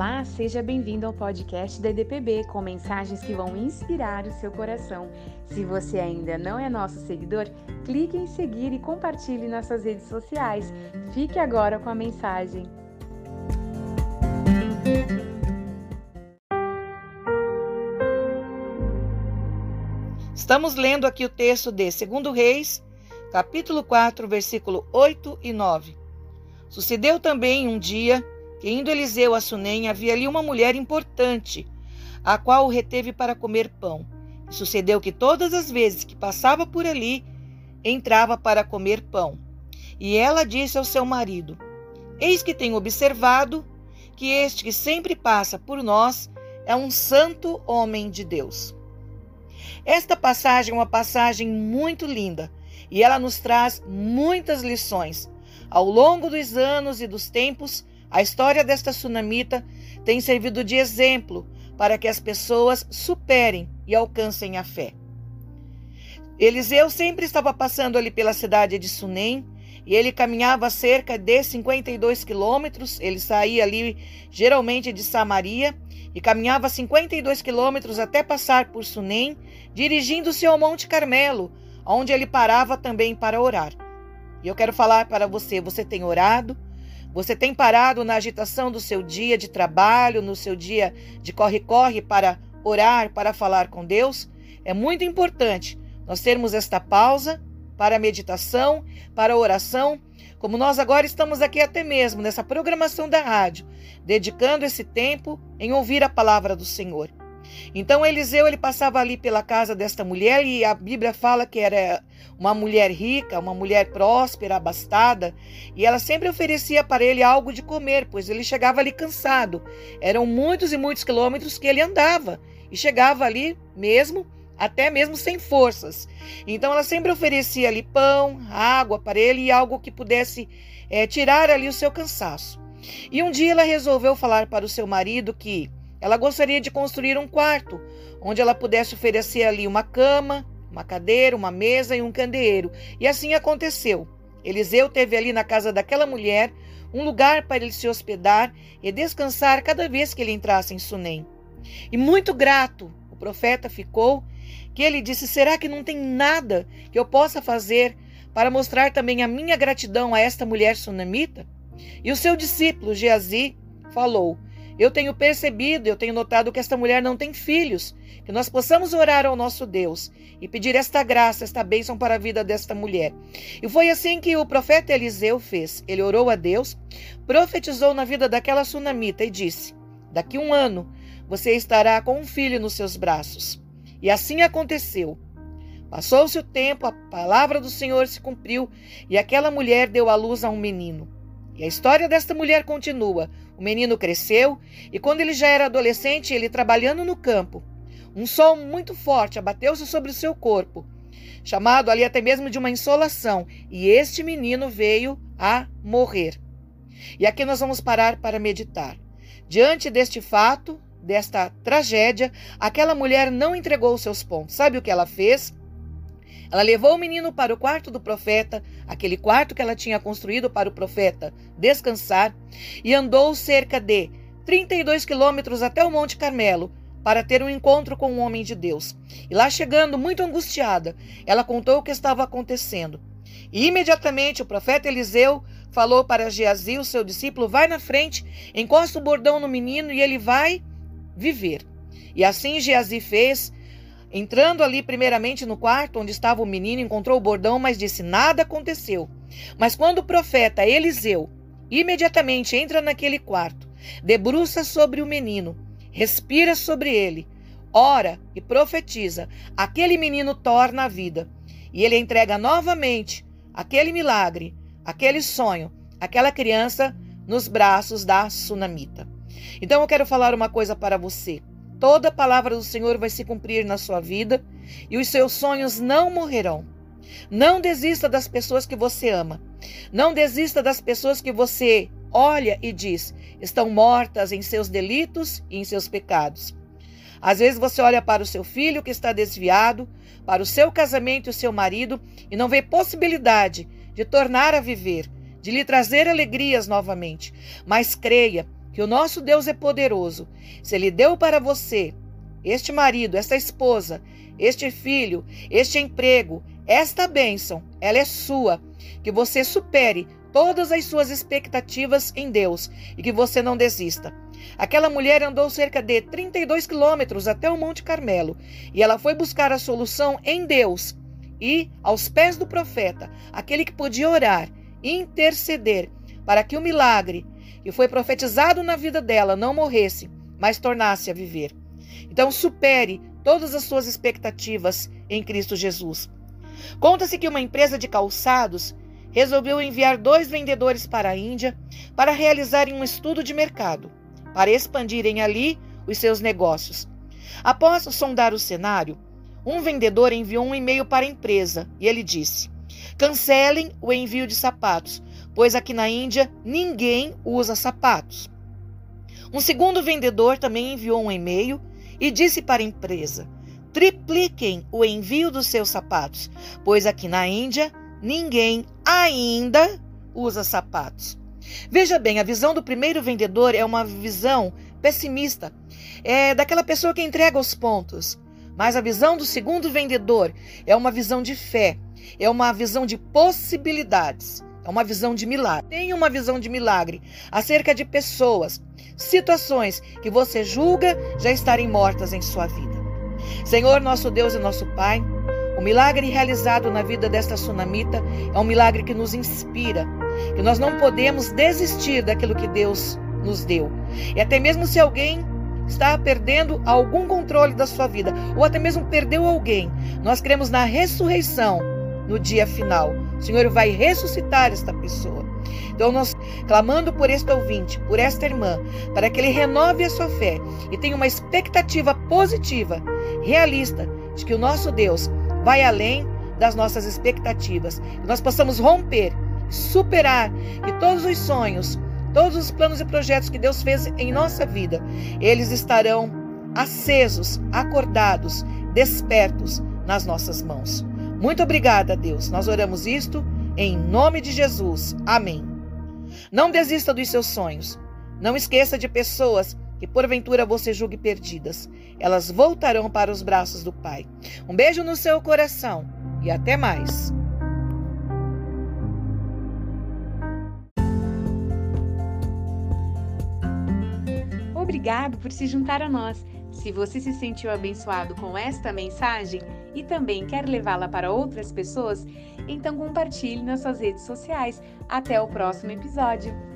Olá, seja bem-vindo ao podcast da EDPB com mensagens que vão inspirar o seu coração. Se você ainda não é nosso seguidor, clique em seguir e compartilhe nas suas redes sociais. Fique agora com a mensagem. Estamos lendo aqui o texto de 2 Reis, capítulo 4, versículo 8 e 9. Sucedeu também um dia que, indo Eliseu a Sunem, havia ali uma mulher importante, a qual o reteve para comer pão. E sucedeu que todas as vezes que passava por ali, entrava para comer pão. E ela disse ao seu marido: Eis que tenho observado que este que sempre passa por nós é um santo homem de Deus. Esta passagem é uma passagem muito linda e ela nos traz muitas lições. Ao longo dos anos e dos tempos, a história desta sunamita tem servido de exemplo para que as pessoas superem e alcancem a fé. Eliseu sempre estava passando ali pela cidade de Sunem e ele caminhava cerca de 52 quilômetros. Ele saía ali geralmente de Samaria e caminhava 52 quilômetros até passar por Sunem, dirigindo-se ao Monte Carmelo, onde ele parava também para orar. E eu quero falar para você: você tem orado? Você tem parado na agitação do seu dia de trabalho, no seu dia de corre-corre para orar, para falar com Deus? É muito importante nós termos esta pausa para a meditação, para a oração, como nós agora estamos aqui até mesmo nessa programação da rádio, dedicando esse tempo em ouvir a palavra do Senhor. Então Eliseu ele passava ali pela casa desta mulher e a Bíblia fala que era uma mulher rica, uma mulher próspera, abastada, e ela sempre oferecia para ele algo de comer, pois ele chegava ali cansado. Eram muitos e muitos quilômetros que ele andava e chegava ali mesmo até mesmo sem forças. Então ela sempre oferecia ali pão, água para ele e algo que pudesse é, tirar ali o seu cansaço. E um dia ela resolveu falar para o seu marido que ela gostaria de construir um quarto onde ela pudesse oferecer ali uma cama, uma cadeira, uma mesa e um candeeiro. E assim aconteceu. Eliseu teve ali na casa daquela mulher um lugar para ele se hospedar e descansar cada vez que ele entrasse em Sunem. E muito grato o profeta ficou, que ele disse: Será que não tem nada que eu possa fazer para mostrar também a minha gratidão a esta mulher sunamita? E o seu discípulo Geazi falou: eu tenho percebido, eu tenho notado que esta mulher não tem filhos, que nós possamos orar ao nosso Deus e pedir esta graça, esta bênção para a vida desta mulher. E foi assim que o profeta Eliseu fez. Ele orou a Deus, profetizou na vida daquela sunamita e disse: Daqui um ano você estará com um filho nos seus braços. E assim aconteceu. Passou-se o tempo, a palavra do Senhor se cumpriu e aquela mulher deu à luz a um menino. E a história desta mulher continua. O menino cresceu e, quando ele já era adolescente, ele trabalhando no campo, um sol muito forte abateu-se sobre o seu corpo, chamado ali até mesmo de uma insolação, e este menino veio a morrer. E aqui nós vamos parar para meditar. Diante deste fato, desta tragédia, aquela mulher não entregou os seus pontos. Sabe o que ela fez? Ela levou o menino para o quarto do profeta, aquele quarto que ela tinha construído para o profeta descansar, e andou cerca de 32 quilômetros até o Monte Carmelo para ter um encontro com um homem de Deus. E lá chegando, muito angustiada, ela contou o que estava acontecendo. E imediatamente o profeta Eliseu falou para Geazi, o seu discípulo: vai na frente, encosta o bordão no menino e ele vai viver. E assim Geazi fez. Entrando ali primeiramente no quarto onde estava o menino, encontrou o bordão, mas disse: Nada aconteceu. Mas quando o profeta Eliseu imediatamente entra naquele quarto, debruça sobre o menino, respira sobre ele, ora e profetiza, aquele menino torna a vida. E ele entrega novamente aquele milagre, aquele sonho, aquela criança nos braços da sunamita. Então eu quero falar uma coisa para você. Toda palavra do Senhor vai se cumprir na sua vida e os seus sonhos não morrerão. Não desista das pessoas que você ama. Não desista das pessoas que você olha e diz estão mortas em seus delitos e em seus pecados. Às vezes você olha para o seu filho que está desviado, para o seu casamento e o seu marido e não vê possibilidade de tornar a viver, de lhe trazer alegrias novamente. Mas creia que o nosso Deus é poderoso. Se Ele deu para você este marido, esta esposa, este filho, este emprego, esta bênção, ela é sua. Que você supere todas as suas expectativas em Deus e que você não desista. Aquela mulher andou cerca de 32 quilômetros até o Monte Carmelo e ela foi buscar a solução em Deus e aos pés do profeta, aquele que podia orar, interceder para que o milagre que foi profetizado na vida dela não morresse, mas tornasse a viver. Então supere todas as suas expectativas em Cristo Jesus. Conta-se que uma empresa de calçados resolveu enviar dois vendedores para a Índia para realizarem um estudo de mercado, para expandirem ali os seus negócios. Após sondar o cenário, um vendedor enviou um e-mail para a empresa e ele disse: Cancelem o envio de sapatos, pois aqui na Índia ninguém usa sapatos. Um segundo vendedor também enviou um e-mail e disse para a empresa: tripliquem o envio dos seus sapatos, pois aqui na Índia ninguém ainda usa sapatos. Veja bem, a visão do primeiro vendedor é uma visão pessimista, é daquela pessoa que entrega os pontos. Mas a visão do segundo vendedor é uma visão de fé, é uma visão de possibilidades, uma visão de milagre. Tem uma visão de milagre acerca de pessoas, situações que você julga já estarem mortas em sua vida. Senhor, nosso Deus e nosso Pai, o milagre realizado na vida desta sunamita é um milagre que nos inspira, que nós não podemos desistir daquilo que Deus nos deu. E até mesmo se alguém está perdendo algum controle da sua vida, ou até mesmo perdeu alguém, nós cremos na ressurreição no dia final. O Senhor vai ressuscitar esta pessoa. Então, nós clamando por este ouvinte, por esta irmã, para que ele renove a sua fé e tenha uma expectativa positiva, realista, de que o nosso Deus vai além das nossas expectativas, que nós possamos romper, superar, que todos os sonhos, todos os planos e projetos que Deus fez em nossa vida, eles estarão acesos, acordados, despertos nas nossas mãos. Muito obrigada, Deus. Nós oramos isto em nome de Jesus. Amém. Não desista dos seus sonhos. Não esqueça de pessoas que porventura você julgue perdidas. Elas voltarão para os braços do Pai. Um beijo no seu coração e até mais. Obrigado por se juntar a nós. Se você se sentiu abençoado com esta mensagem e também quer levá-la para outras pessoas, então compartilhe nas suas redes sociais. Até o próximo episódio.